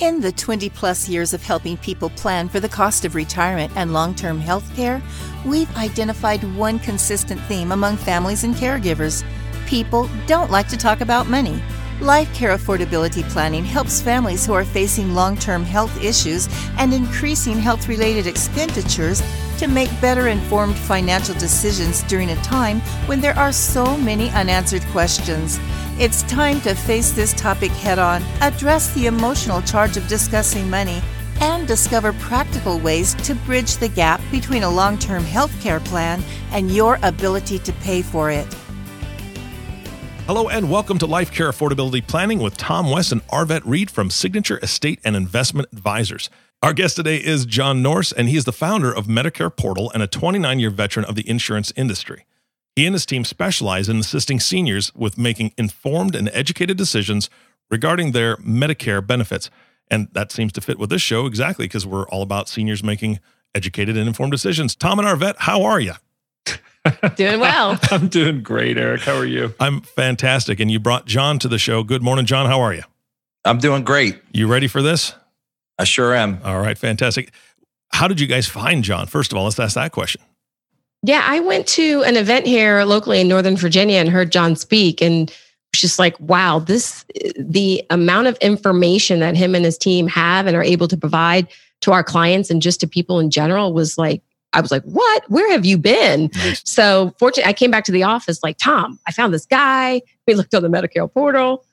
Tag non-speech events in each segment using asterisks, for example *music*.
In the 20 plus years of helping people plan for the cost of retirement and long term health care, we've identified one consistent theme among families and caregivers. People don't like to talk about money. Life Care Affordability Planning helps families who are facing long term health issues and increasing health related expenditures to make better informed financial decisions during a time when there are so many unanswered questions. It's time to face this topic head on, address the emotional charge of discussing money, and discover practical ways to bridge the gap between a long term health care plan and your ability to pay for it. Hello and welcome to Life Care Affordability Planning with Tom West and Arvette Reed from Signature Estate and Investment Advisors. Our guest today is John Norse, and he is the founder of Medicare Portal and a 29 year veteran of the insurance industry. He and his team specialize in assisting seniors with making informed and educated decisions regarding their Medicare benefits. And that seems to fit with this show exactly because we're all about seniors making educated and informed decisions. Tom and Arvette, how are you? *laughs* Doing well. *laughs* I'm doing great, Eric. How are you? I'm fantastic. And you brought John to the show. Good morning, John. How are you? I'm doing great. You ready for this? I sure am. All right, fantastic. How did you guys find John? First of all, let's ask that question. Yeah, I went to an event here locally in Northern Virginia and heard John speak and was just like, wow, this the amount of information that him and his team have and are able to provide to our clients and just to people in general was like I was like, what? Where have you been? Nice. So fortunately, I came back to the office like, Tom, I found this guy. We looked on the Medicare portal.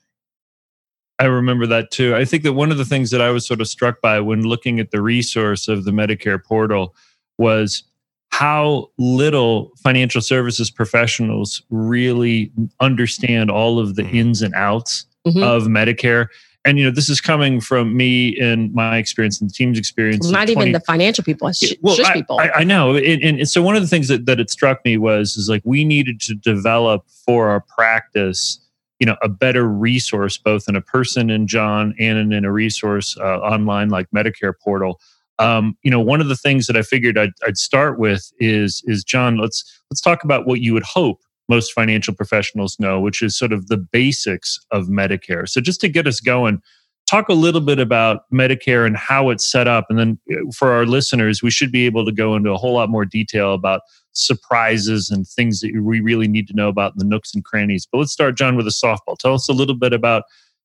I remember that too. I think that one of the things that I was sort of struck by when looking at the resource of the Medicare portal was how little financial services professionals really understand all of the mm-hmm. ins and outs mm-hmm. of Medicare and you know this is coming from me and my experience and the team's experience. Not 20, even the financial people sh- well, I, people I, I know and, and, so one of the things that, that it struck me was is like we needed to develop for our practice you know a better resource both in a person in john and in a resource uh, online like medicare portal um, you know one of the things that i figured I'd, I'd start with is is john let's let's talk about what you would hope most financial professionals know, which is sort of the basics of Medicare. So, just to get us going, talk a little bit about Medicare and how it's set up. And then uh, for our listeners, we should be able to go into a whole lot more detail about surprises and things that we really need to know about in the nooks and crannies. But let's start, John, with a softball. Tell us a little bit about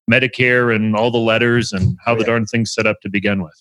Medicare and all the letters and how the darn thing's set up to begin with.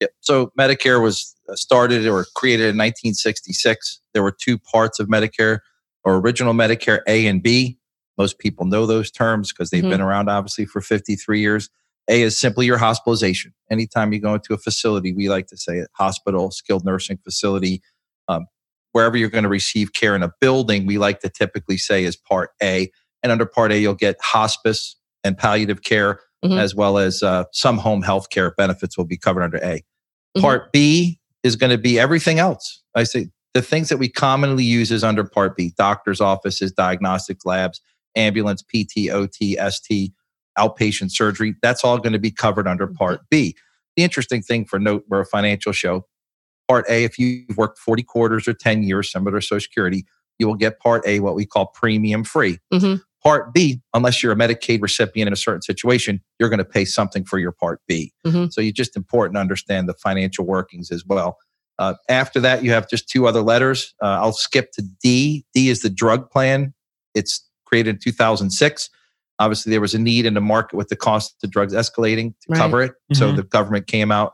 Yep. So Medicare was uh, started or created in 1966. There were two parts of Medicare or original Medicare A and B. Most people know those terms because they've mm-hmm. been around obviously for 53 years. A is simply your hospitalization. Anytime you go into a facility, we like to say it hospital, skilled nursing facility, um, wherever you're going to receive care in a building, we like to typically say is part A. And under part A, you'll get hospice and palliative care, mm-hmm. as well as uh, some home health care benefits will be covered under A. Mm-hmm. Part B is going to be everything else. I say the things that we commonly use is under Part B doctor's offices, diagnostic labs, ambulance, PT, OT, ST, outpatient surgery. That's all going to be covered under mm-hmm. Part B. The interesting thing for note, we're a financial show. Part A, if you've worked 40 quarters or 10 years, similar to Social Security, you will get Part A, what we call premium free. Mm-hmm. Part B, unless you're a Medicaid recipient in a certain situation, you're going to pay something for your Part B. Mm-hmm. So it's just important to understand the financial workings as well. Uh, after that, you have just two other letters. Uh, I'll skip to D. D is the drug plan. It's created in 2006. Obviously, there was a need in the market with the cost of drugs escalating to right. cover it. Mm-hmm. So the government came out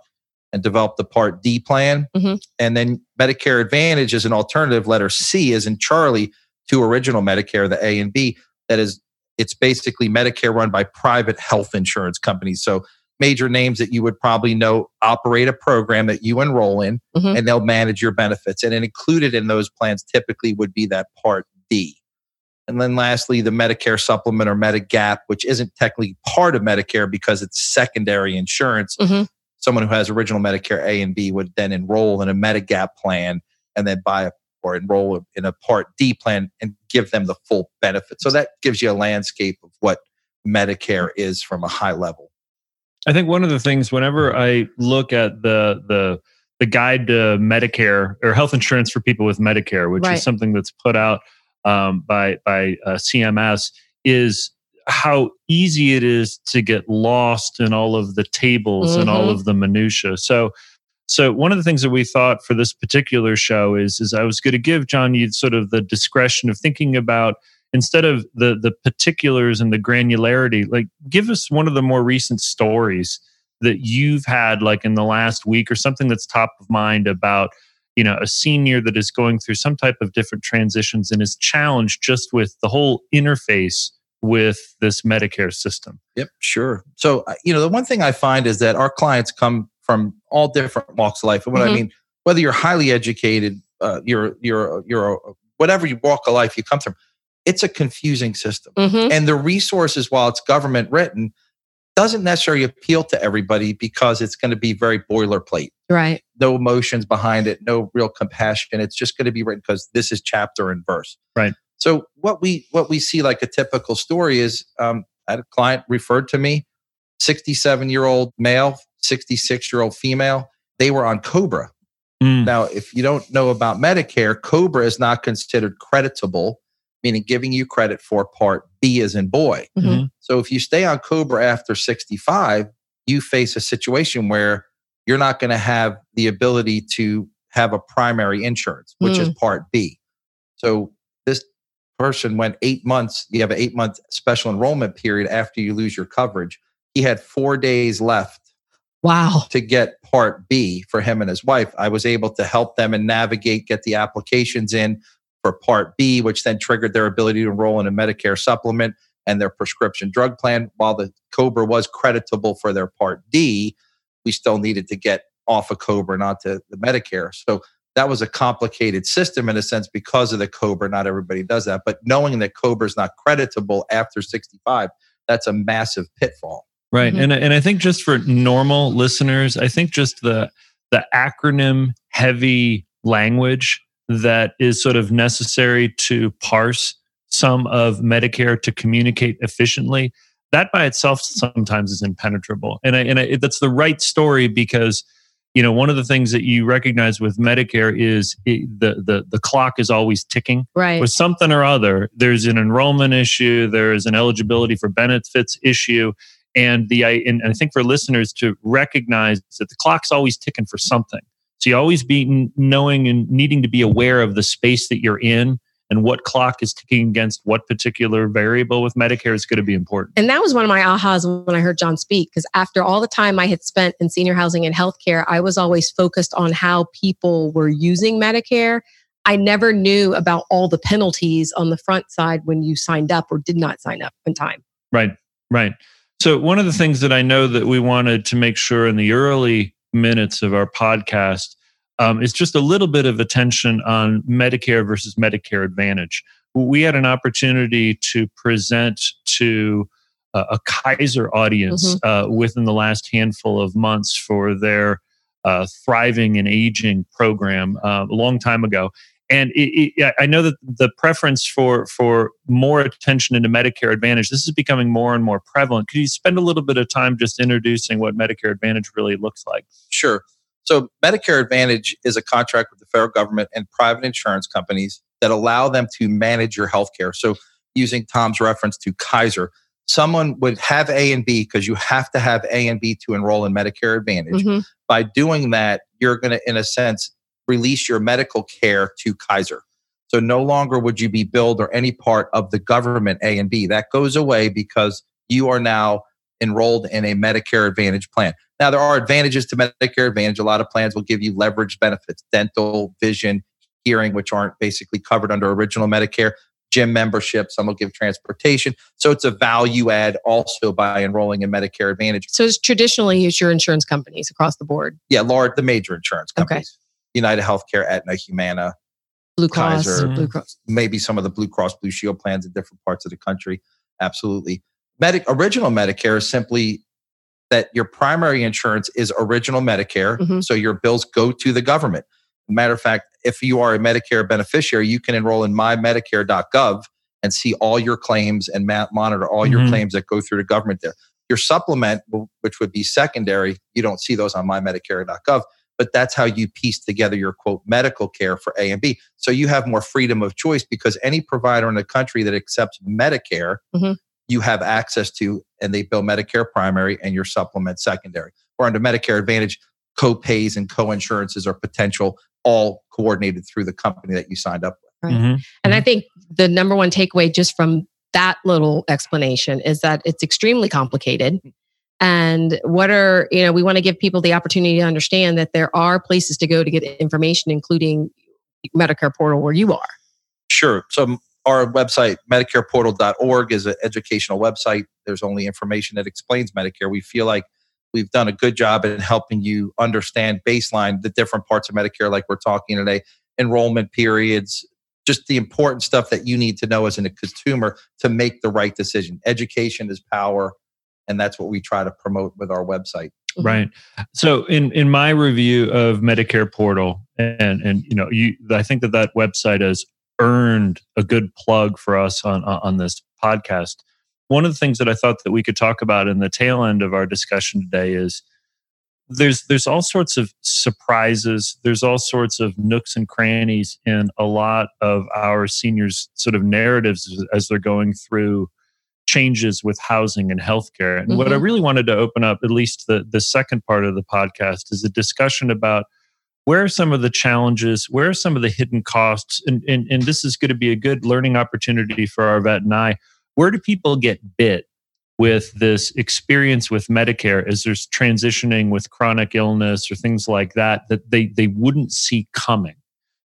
and developed the Part D plan. Mm-hmm. And then Medicare Advantage is an alternative. Letter C is in Charlie to original Medicare, the A and B. That is, it's basically Medicare run by private health insurance companies. So major names that you would probably know operate a program that you enroll in mm-hmm. and they'll manage your benefits. And included in those plans typically would be that part D. And then lastly, the Medicare supplement or Medigap, which isn't technically part of Medicare because it's secondary insurance. Mm-hmm. Someone who has original Medicare A and B would then enroll in a Medigap plan and then buy a or enroll in a Part D plan and give them the full benefit. So that gives you a landscape of what Medicare is from a high level. I think one of the things whenever I look at the the the guide to Medicare or health insurance for people with Medicare, which right. is something that's put out um, by by uh, CMS, is how easy it is to get lost in all of the tables and all Mhm. of the minutia. So so one of the things that we thought for this particular show is is I was going to give John you sort of the discretion of thinking about instead of the the particulars and the granularity, like give us one of the more recent stories that you've had like in the last week or something that's top of mind about you know a senior that is going through some type of different transitions and is challenged just with the whole interface with this Medicare system. Yep, sure. So, you know, the one thing I find is that our clients come from all different walks of life. And what I Mhm. mean, whether you're highly educated, uh, you're you're you're a- whatever you walk of life you come from, it's a confusing system. Mhm. And the resources, while it's government written, doesn't necessarily appeal to everybody because it's going to be very boilerplate. Right. No emotions behind it, no real compassion. It's just going to be written because this is chapter and verse. Right. So what we what we see like a typical story is um, I had a client referred to me, 67 year old male, 66 year old female. They were on Cobra. Mm. Now, if you don't know about Medicare, Cobra is not considered creditable, meaning giving you credit for Part B as in boy. Mhm. So if you stay on Cobra after 65, you face a situation where you're not going to have the ability to have a primary insurance, which is Part B. So this person went eight months, you have an eight month special enrollment period after you lose your coverage. He had four days left Wow. to get part B for him and his wife. I was able to help them and navigate, get the applications in for part B, which then triggered their ability to enroll in a Medicare supplement and their prescription drug plan. While the Cobra was creditable for their part D, we still needed to get off of Cobra and onto the Medicare. So that was a complicated system in a sense because of the Cobra. Not everybody does that. But knowing that Cobra is not creditable after 65, that's a massive pitfall. Right. Mhm. And and I think just for normal listeners, I think just the the acronym heavy language that is sort of necessary to parse some of Medicare to communicate efficiently, that by itself sometimes is impenetrable. And I, and I, that's the right story because you know one of the things that you recognize with Medicare is it, the the the clock is always ticking Right. with something or other. There's an enrollment issue. There is an eligibility for benefits issue, and the I and I think for listeners to recognize that the clock's always ticking for something. So you always be knowing and needing to be aware of the space that you're in and what clock is ticking against what particular variable with Medicare is going to be important. And that was one of my ahas when I heard John speak, because after all the time I had spent in senior housing and healthcare, I was always focused on how people were using Medicare. I never knew about all the penalties on the front side when you signed up or did not sign up in time. Right, right. So one of the things that I know that we wanted to make sure in the early minutes of our podcast um, is just a little bit of attention on Medicare versus Medicare Advantage. We had an opportunity to present to uh, a Kaiser audience uh, within the last handful of months for their uh, Thriving and Aging program uh, a long time ago and it, it, I know that the preference for for more attention into Medicare Advantage this is becoming more and more prevalent. Could you spend a little bit of time just introducing what Medicare Advantage really looks like? Sure. So Medicare Advantage is a contract with the federal government and private insurance companies that allow them to manage your health care. So using Tom's reference to Kaiser, someone would have A and B because you have to have A and B to enroll in Medicare Advantage. Mhm. By doing that, you're going to, in a sense, release your medical care to Kaiser. So no longer would you be billed or any part of the government A and B. That goes away because you are now enrolled in a Medicare Advantage plan. Now, there are advantages to Medicare Advantage. A lot of plans will give you leverage benefits, dental, vision, hearing, which aren't basically covered under original Medicare, gym membership, some will give transportation. So it's a value add also by enrolling in Medicare Advantage. So it's traditionally it's your insurance companies across the board. Yeah, large, the major insurance Okay. Companies. United Healthcare, Aetna, Humana, Blue Cross, Kaiser. Blue Cross. maybe some of the Blue Cross Blue Shield plans in different parts of the country. Absolutely. Medi- original Medicare is simply that your primary insurance is original Medicare. Mhm. So your bills go to the government. Matter of fact, if you are a Medicare beneficiary, you can enroll in mymedicare.gov and see all your claims and ma- monitor all your Mhm. claims that go through the government there. Your supplement, which would be secondary, you don't see those on mymedicare.gov, but that's how you piece together your quote medical care for A and B. So you have more freedom of choice because any provider in the country that accepts Medicare Mhm. you have access to, and they bill Medicare primary and your supplement secondary. Or under Medicare Advantage, co-pays and co-insurances are potential, all coordinated through the company that you signed up with. Right. Mm-hmm. And I think the number one takeaway just from that little explanation is that it's extremely complicated. And what are, you know, we want to give people the opportunity to understand that there are places to go to get information, including Medicare portal where you are. Sure. So our website, medicareportal.org, is an educational website. There's only information that explains Medicare. We feel like we've done a good job in helping you understand baseline the different parts of Medicare, like we're talking today, enrollment periods, just the important stuff that you need to know as a consumer to make the right decision. Education is power, and that's what we try to promote with our website. Mm-hmm. Right. So in in my review of Medicare portal and and you know you I think that that website has earned a good plug for us on on this podcast. One of the things that I thought that we could talk about in the tail end of our discussion today is there's there's all sorts of surprises there's all sorts of nooks and crannies in a lot of our seniors sort of narratives as they're going through changes with housing and healthcare and mm-hmm. what i mm-hmm. really wanted to open up at least the the second part of the podcast is a discussion about where are some of the challenges where are some of the hidden costs and, and, and this is going to be a good learning opportunity for Arvette and i where do people get bit with this experience with Medicare as there's transitioning with chronic illness or things like that that they they wouldn't see coming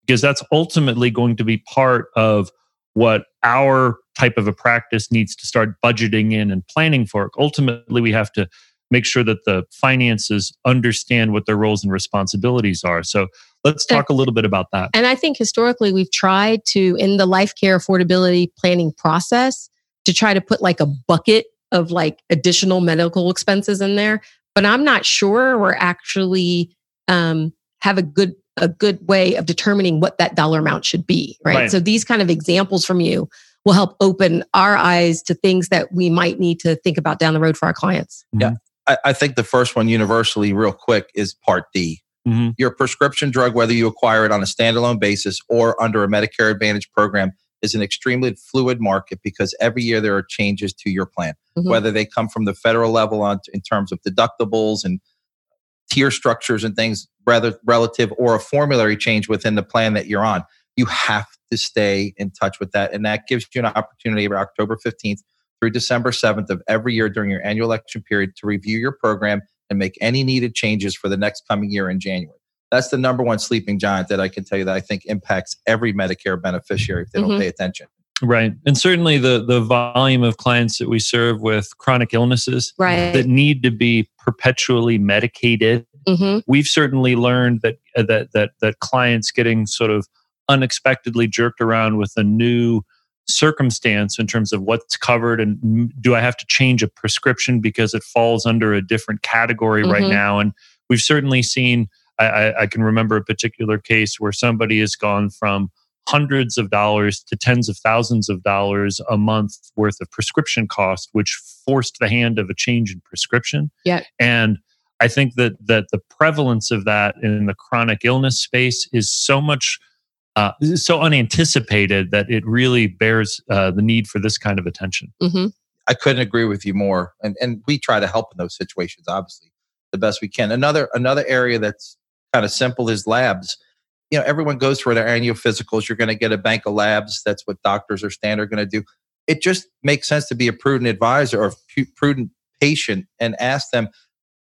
because that's ultimately going to be part of what our type of a practice needs to start budgeting in and planning for. Ultimately we have to make sure that the finances understand what their roles and responsibilities are. So let's talk a little bit about that. And i think historically we've tried to in the life care affordability planning process to try to put like a bucket of like additional medical expenses in there, but I'm not sure we're actually um, have a good a good way of determining what that dollar amount should be. Right? right. So these kind of examples from you will help open our eyes to things that we might need to think about down the road for our clients. Yeah. Mm-hmm. I, I think the first one universally, real quick, is Part D. Mm-hmm. Your prescription drug, whether you acquire it on a standalone basis or under a Medicare Advantage program, is an extremely fluid market because every year there are changes to your plan, mm-hmm. whether they come from the federal level on in terms of deductibles and tier structures and things rather relative or a formulary change within the plan that you're on. You have to stay in touch with that. And that gives you an opportunity about October 15th through December 7th of every year during your annual election period to review your program and make any needed changes for the next coming year in January that's the number one sleeping giant that I can tell you that I think impacts every Medicare beneficiary if they mm-hmm. don't pay attention. Right. And certainly the the volume of clients that we serve with chronic illnesses right. that need to be perpetually medicated. Mm-hmm. We've certainly learned that uh, that that that clients getting sort of unexpectedly jerked around with a new circumstance in terms of what's covered and do I have to change a prescription because it falls under a different category mm-hmm. right now and we've certainly seen I, I can remember a particular case where somebody has gone from hundreds of dollars to tens of thousands of dollars a month worth of prescription cost, which forced the hand of a change in prescription. Yeah. And I think that that the prevalence of that in the chronic illness space is so much uh, so unanticipated that it really bears uh, the need for this kind of attention. Mm-hmm. I couldn't agree with you more, and and we try to help in those situations, obviously, the best we can. Another another area that's kind of simple is labs. You know, everyone goes for their annual physicals. You're going to get a bank of labs. That's what doctors are standard going to do. It just makes sense to be a prudent advisor or prudent patient and ask them,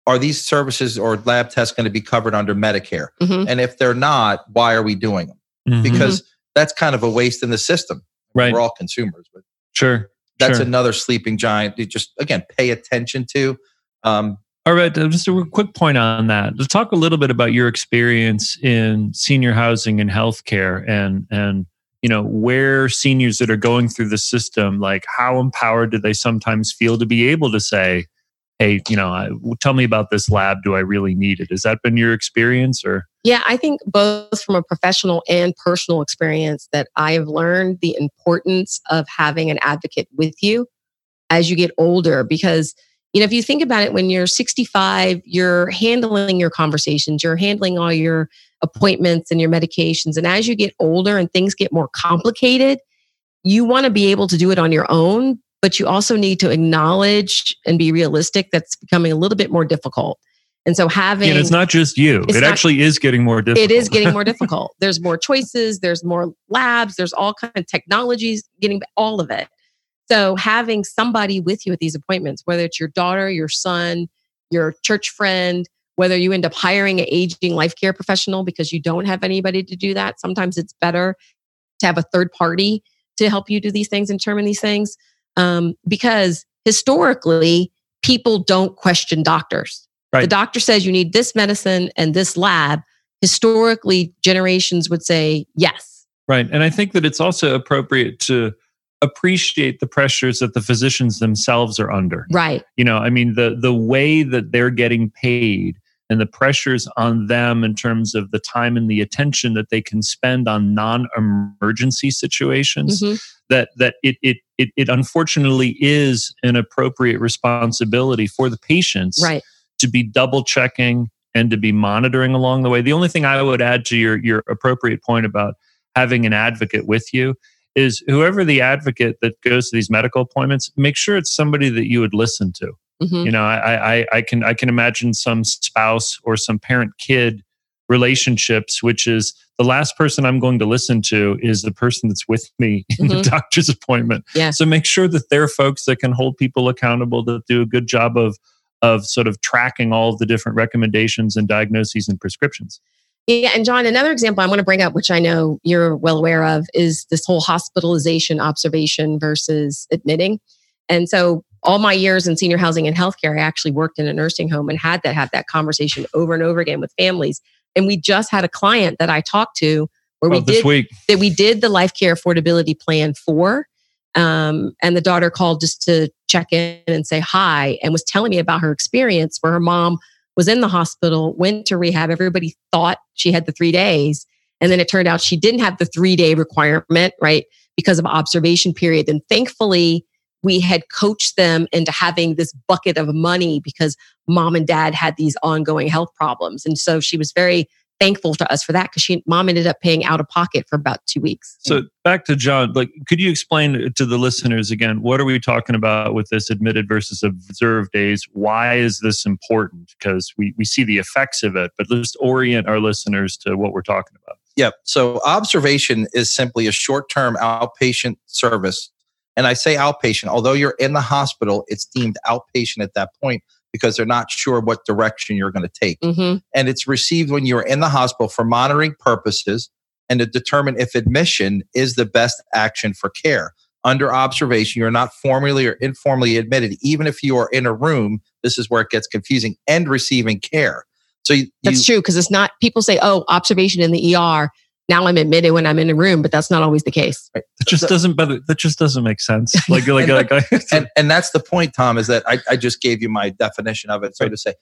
are these services or lab tests going to be covered under Medicare? Mm-hmm. And if they're not, why are we doing them? Mm-hmm. Because that's kind of a waste in the system. Right. We're all consumers, but sure. That's sure. another sleeping giant. You just again pay attention to. Um, all right, uh, just a quick point on that. Let's talk a little bit about your experience in senior housing and healthcare, and and you know where seniors that are going through the system, like how empowered do they sometimes feel to be able to say, "Hey, you know, tell me about this lab. Do I really need it?" Has that been your experience, or? Yeah, I think both from a professional and personal experience that I have learned the importance of having an advocate with you as you get older, because you know, if you think about it, when you're 65, you're handling your conversations, you're handling all your appointments and your medications. And as you get older and things get more complicated, you want to be able to do it on your own, but you also need to acknowledge and be realistic that's becoming a little bit more difficult. And so having and it's not just you. It not- actually is getting more difficult. it is getting more *laughs* difficult. There's more choices, there's more labs, there's all kind of technologies getting all of it. So having somebody with you at these appointments, whether it's your daughter, your son, your church friend, whether you end up hiring an aging life care professional because you don't have anybody to do that, sometimes it's better to have a third party to help you do these things and determine these things. Um, because historically, people don't question doctors. The doctor says you need this medicine and this lab. Historically, generations would say yes. Right. And I think that it's also appropriate to appreciate the pressures that the physicians themselves are under. Right. You know, I mean the the way that they're getting paid and the pressures on them in terms of the time and the attention that they can spend on non-emergency situations Mhm. that that it it it, it unfortunately is an appropriate responsibility for the patients Right. to be double checking and to be monitoring along the way. The only thing I would add to your your appropriate point about having an advocate with you is whoever the advocate that goes to these medical appointments, make sure it's somebody that you would listen to. Mhm. You know, I, I I can I can imagine some spouse or some parent kid relationships, which is the last person I'm going to listen to is the person that's with me in the Mhm. doctor's appointment. Yeah. So make sure that they're folks that can hold people accountable that do a good job of of sort of tracking all of the different recommendations and diagnoses and prescriptions. Yeah, and John, another example I want to bring up, which I know you're well aware of, is this whole hospitalization observation versus admitting. And so, all my years in senior housing and healthcare, I actually worked in a nursing home and had to have that conversation over and over again with families. And we just had a client that I talked to where we Oh, this did week. that we did the life care affordability plan for. Um, and the daughter called just to check in and say hi and was telling me about her experience where her mom was in the hospital, went to rehab. Everybody thought she had the three days. And then it turned out she didn't have the three day requirement, right? Because of observation period. And thankfully, we had coached them into having this bucket of money because mom and dad had these ongoing health problems. And so she was very thankful to us for that because she mom ended up paying out of pocket for about two weeks. So back to John, like, could you explain to the listeners again what are we talking about with this admitted versus observed days? Why is this important? Because we we see the effects of it, but let's orient our listeners to what we're talking about. Yep. So observation is simply a short term outpatient service. And I say outpatient, although you're in the hospital, it's deemed outpatient at that point because they're not sure what direction you're going to take. hmm And it's received when you're in the hospital for monitoring purposes and to determine if admission is the best action for care. Under observation, you're not formally or informally admitted, even if you are in a room. This is where it gets confusing and receiving care. So you, That's you- true because it's not. People say, "Oh, observation in the ER." Now I'm admitted when I'm in a room, but that's not always the case. That just So- doesn't bother, that just doesn't make sense. *laughs* Like like like, like and and that's the point, Tom, is that I, I just gave you my definition of it. So Right. to say,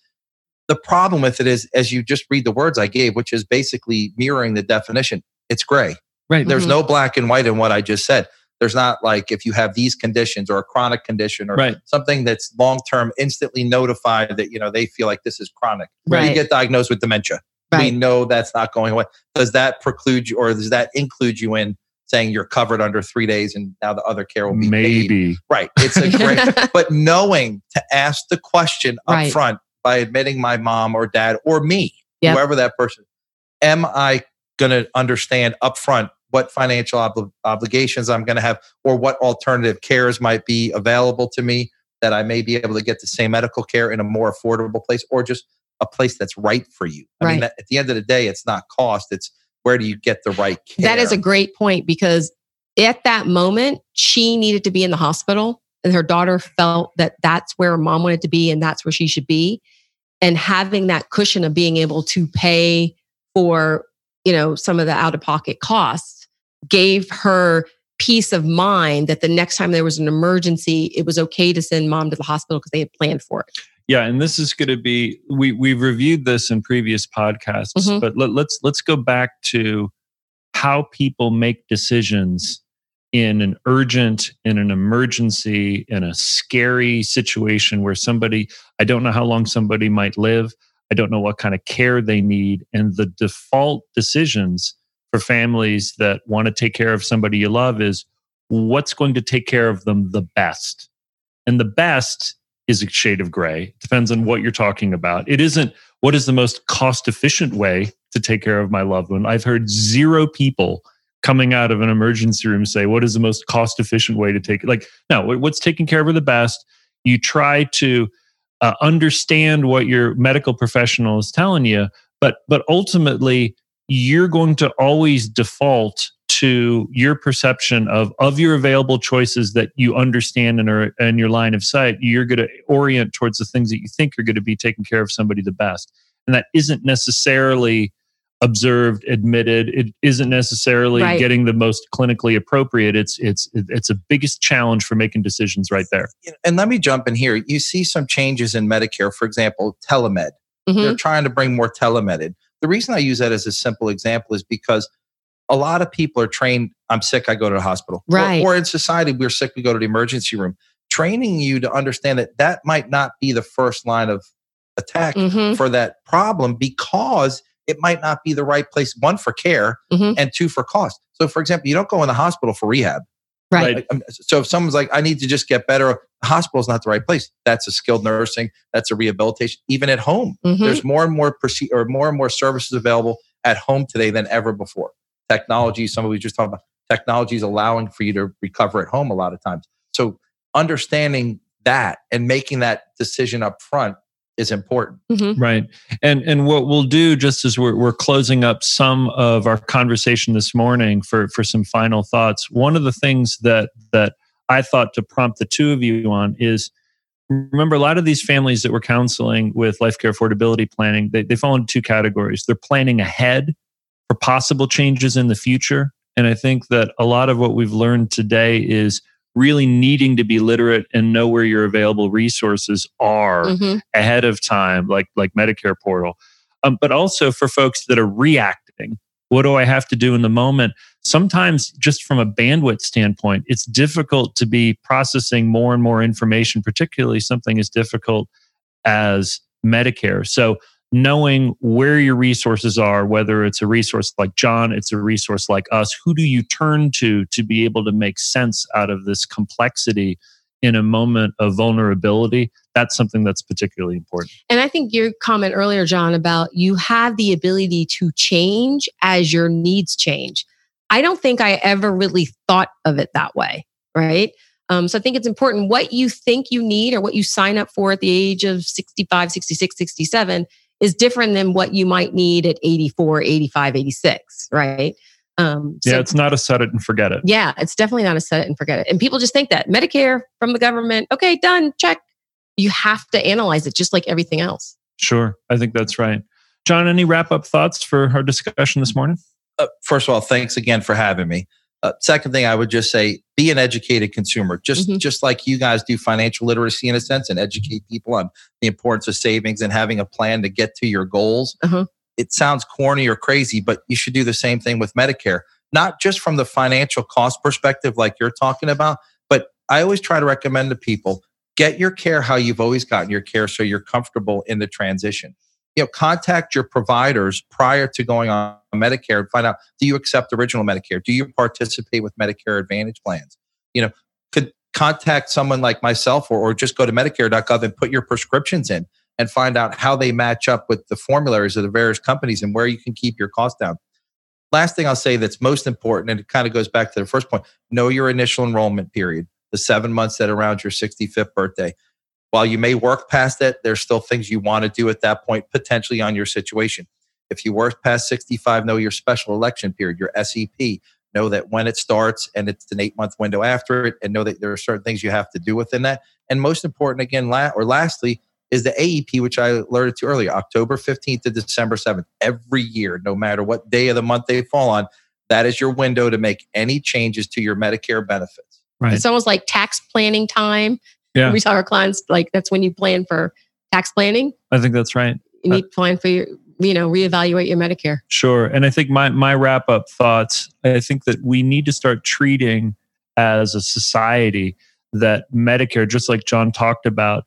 the problem with it is, as you just read the words I gave, which is basically mirroring the definition, it's gray. right. There's Mhm. no black and white in what I just said. There's not like if you have these conditions or a chronic condition or Right. something that's long term, instantly notified that you know they feel like this is chronic. Right. You get diagnosed with dementia. We know that's not going away. Does that preclude you, or does that include you in saying you're covered under three days and now the other care will be paid? Maybe. Right. It's a great, *laughs* but knowing to ask the question up Right. front by admitting my mom or dad or me, Yep. whoever that person, am I going to understand up front what financial obli- obligations I'm going to have or what alternative cares might be available to me that I may be able to get the same medical care in a more affordable place or just a place that's right for you. I mean, Right. that, at the end of the day, it's not cost, it's where do you get the right care? That is a great point because at that moment, she needed to be in the hospital, and her daughter felt that that's where mom wanted to be and that's where she should be. And having that cushion of being able to pay for, you know, some of the out of pocket costs gave her peace of mind that the next time there was an emergency, it was okay to send mom to the hospital because they had planned for it. Yeah, and this is going to be we we've reviewed this in previous podcasts, Mhm. but let, let's let's go back to how people make decisions in an urgent, in an emergency, in a scary situation where somebody I don't know how long somebody might live, I don't know what kind of care they need, and the default decisions for families that want to take care of somebody you love is what's going to take care of them the best And the best is a shade of gray. It depends on what you're talking about. It isn't what is the most cost efficient way to take care of my loved one. I've heard zero people coming out of an emergency room say, What is the most cost efficient way to take it? Like, no, what's taking care of the best? You try to uh, understand what your medical professional is telling you, but but ultimately, you're going to always default to your perception of of your available choices that you understand and are in your line of sight you're going to orient towards the things that you think are going to be taking care of somebody the best. And that isn't necessarily observed admitted. It isn't necessarily right. getting the most clinically appropriate. It's it's it's a biggest challenge for making decisions right there. And let me jump in here. You see some changes in medicare for example telemed. Mm-hmm. they're trying to bring more telemed the reason i use that as a simple example is because a lot of people are trained i'm sick i go to the hospital. Right. or, or in society we're sick we go to the emergency room. Training you to understand that that might not be the first line of attack mm-hmm. for that problem because it might not be the right place one for care mm-hmm. and two for cost. So for example you don't go in the hospital for rehab. Right. Um, so if someone's like i need to just get better the hospital's not the right place. That's a skilled nursing that's a rehabilitation even at home. Mm-hmm. there's more and more proce- or more and more services available at home today than ever before technology, some of we just talked about technology is allowing for you to recover at home a lot of times. So understanding that and making that decision up front is important. Mm-hmm. Right. And and what we'll do just as we're, we're closing up some of our conversation this morning for for some final thoughts. One of the things that that I thought to prompt the two of you on is remember a lot of these families that we're counseling with life care affordability planning, they, they fall into two categories. They're planning ahead for possible changes in the future. And I think that a lot of what we've learned today is really needing to be literate and know where your available resources are mm-hmm. ahead of time, like like Medicare portal. Um, but also for folks that are reacting, what do I have to do in the moment? Sometimes, just from a bandwidth standpoint, it's difficult to be processing more and more information, particularly something as difficult as Medicare. So knowing where your resources are, whether it's a resource like John, it's a resource like us, who do you turn to to be able to make sense out of this complexity in a moment of vulnerability? That's something that's particularly important. And I think your comment earlier, John, about you have the ability to change as your needs change. I don't think I ever really thought of it that way, right? Um, so I think it's important what you think you need or what you sign up for at the age of 65, 66, 67 is different than what you might need at 84, 85, 86, right? Um, so, yeah, it's not a set it and forget it. Yeah, it's definitely not a set it and forget it. And people just think that Medicare from the government, okay, done, check. You have to analyze it just like everything else. Sure, I think that's right. John, any wrap up thoughts for our discussion this morning? Uh, first of all, thanks again for having me. Uh, second thing I would just say, be an educated consumer. Just mm-hmm. just like you guys do financial literacy in a sense and educate people on the importance of savings and having a plan to get to your goals. Uh-huh. It sounds corny or crazy, but you should do the same thing with Medicare. Not just from the financial cost perspective, like you're talking about, but I always try to recommend to people get your care how you've always gotten your care so you're comfortable in the transition you know, contact your providers prior to going on Medicare and find out do you accept original Medicare? Do you participate with Medicare Advantage plans? You know, could contact someone like myself or, or just go to Medicare.gov and put your prescriptions in and find out how they match up with the formularies of the various companies and where you can keep your costs down. Last thing I'll say that's most important, and it kind of goes back to the first point know your initial enrollment period, the seven months that around your 65th birthday while you may work past it, there's still things you want to do at that point, potentially on your situation. If you work past 65, know your special election period, your SEP. Know that when it starts and it's an eight month window after it, and know that there are certain things you have to do within that. And most important, again, la- or lastly, is the AEP, which I alerted to earlier, October 15th to December 7th. Every year, no matter what day of the month they fall on, that is your window to make any changes to your Medicare benefits. Right. It's almost like tax planning time yeah. we tell our clients like that's when you plan for tax planning. I think that's right. You need uh, to plan for your you know reevaluate your medicare sure and i think my my wrap up thoughts i think that we need to start treating as a society that medicare just like john talked about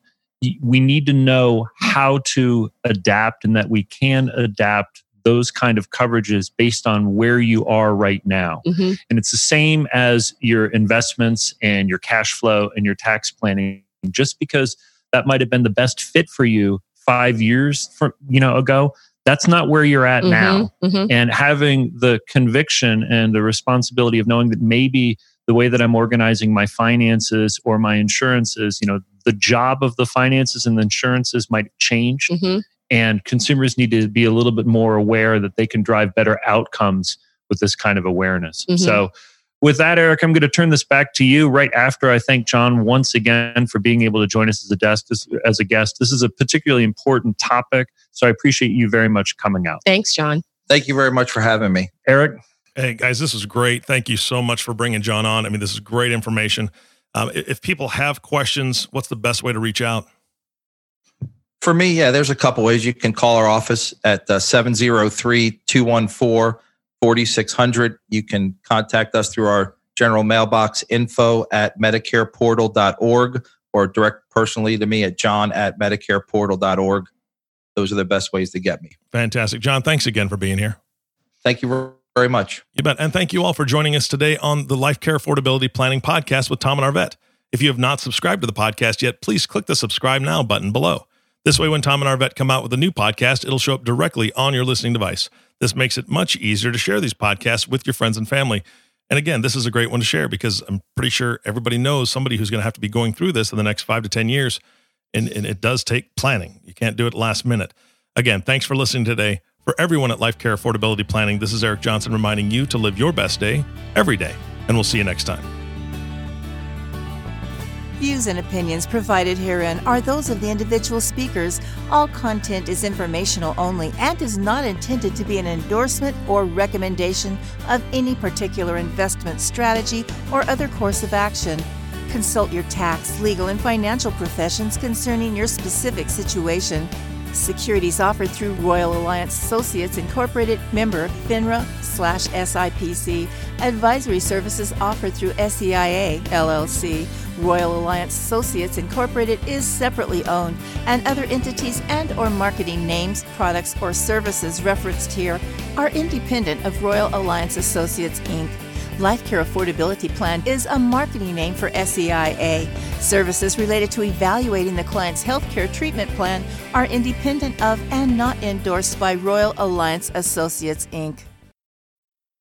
we need to know how to adapt and that we can adapt those kind of coverages based on where you are right now. Mm-hmm. And it's the same as your investments and your cash flow and your tax planning. just because that might have been the best fit for you five years from you know ago that's not where you're at Mhm, now mhm. and having the conviction and the responsibility of knowing that maybe the way that i'm organizing my finances or my insurances you know the job of the finances and the insurances might change Mhm. And consumers need to be a little bit more aware that they can drive better outcomes with this kind of awareness Mhm. so with that eric i'm going to turn this back to you right after i thank john once again for being able to join us as a guest as a guest this is a particularly important topic so i appreciate you very much coming out Thanks, John. Thank you very much for having me. eric Hey guys, this was great. Thank you so much for bringing John on. I mean, this is great information. Um, if people have questions, what's the best way to reach out? For me, yeah, there's a couple ways. You can call our office at uh, 703 214 4600. You can contact us through our general mailbox info at medicareportal.org or direct personally to me at john at medicareportal.org. Those are the best ways to get me. Fantastic. John, thanks again for being here. Thank you very much. You bet. And thank you all for joining us today on the Life Care Affordability Planning Podcast with Tom and Arvette. If you have not subscribed to the podcast yet, please click the subscribe now button below. This way, when Tom and Arvette come out with a new podcast, it'll show up directly on your listening device. This makes it much easier to share these podcasts with your friends and family. And again, this is a great one to share because I'm pretty sure everybody knows somebody who's going to have to be going through this in the next five to 10 years. And, and it does take planning. You can't do it last minute. Again, thanks for listening today. For everyone at Life Care Affordability Planning, this is Eric Johnson reminding you to live your best day every day. And we'll see you next time. Views and opinions provided herein are those of the individual speakers. All content is informational only and is not intended to be an endorsement or recommendation of any particular investment strategy or other course of action. Consult your tax, legal, and financial professions concerning your specific situation. Securities offered through Royal Alliance Associates Incorporated, member FINRA slash SIPC. Advisory services offered through SEIA LLC. Royal Alliance Associates Incorporated is separately owned, and other entities and or marketing names, products, or services referenced here are independent of Royal Alliance Associates Inc. Life Care Affordability Plan is a marketing name for SEIA. Services related to evaluating the client's healthcare treatment plan are independent of and not endorsed by Royal Alliance Associates Inc.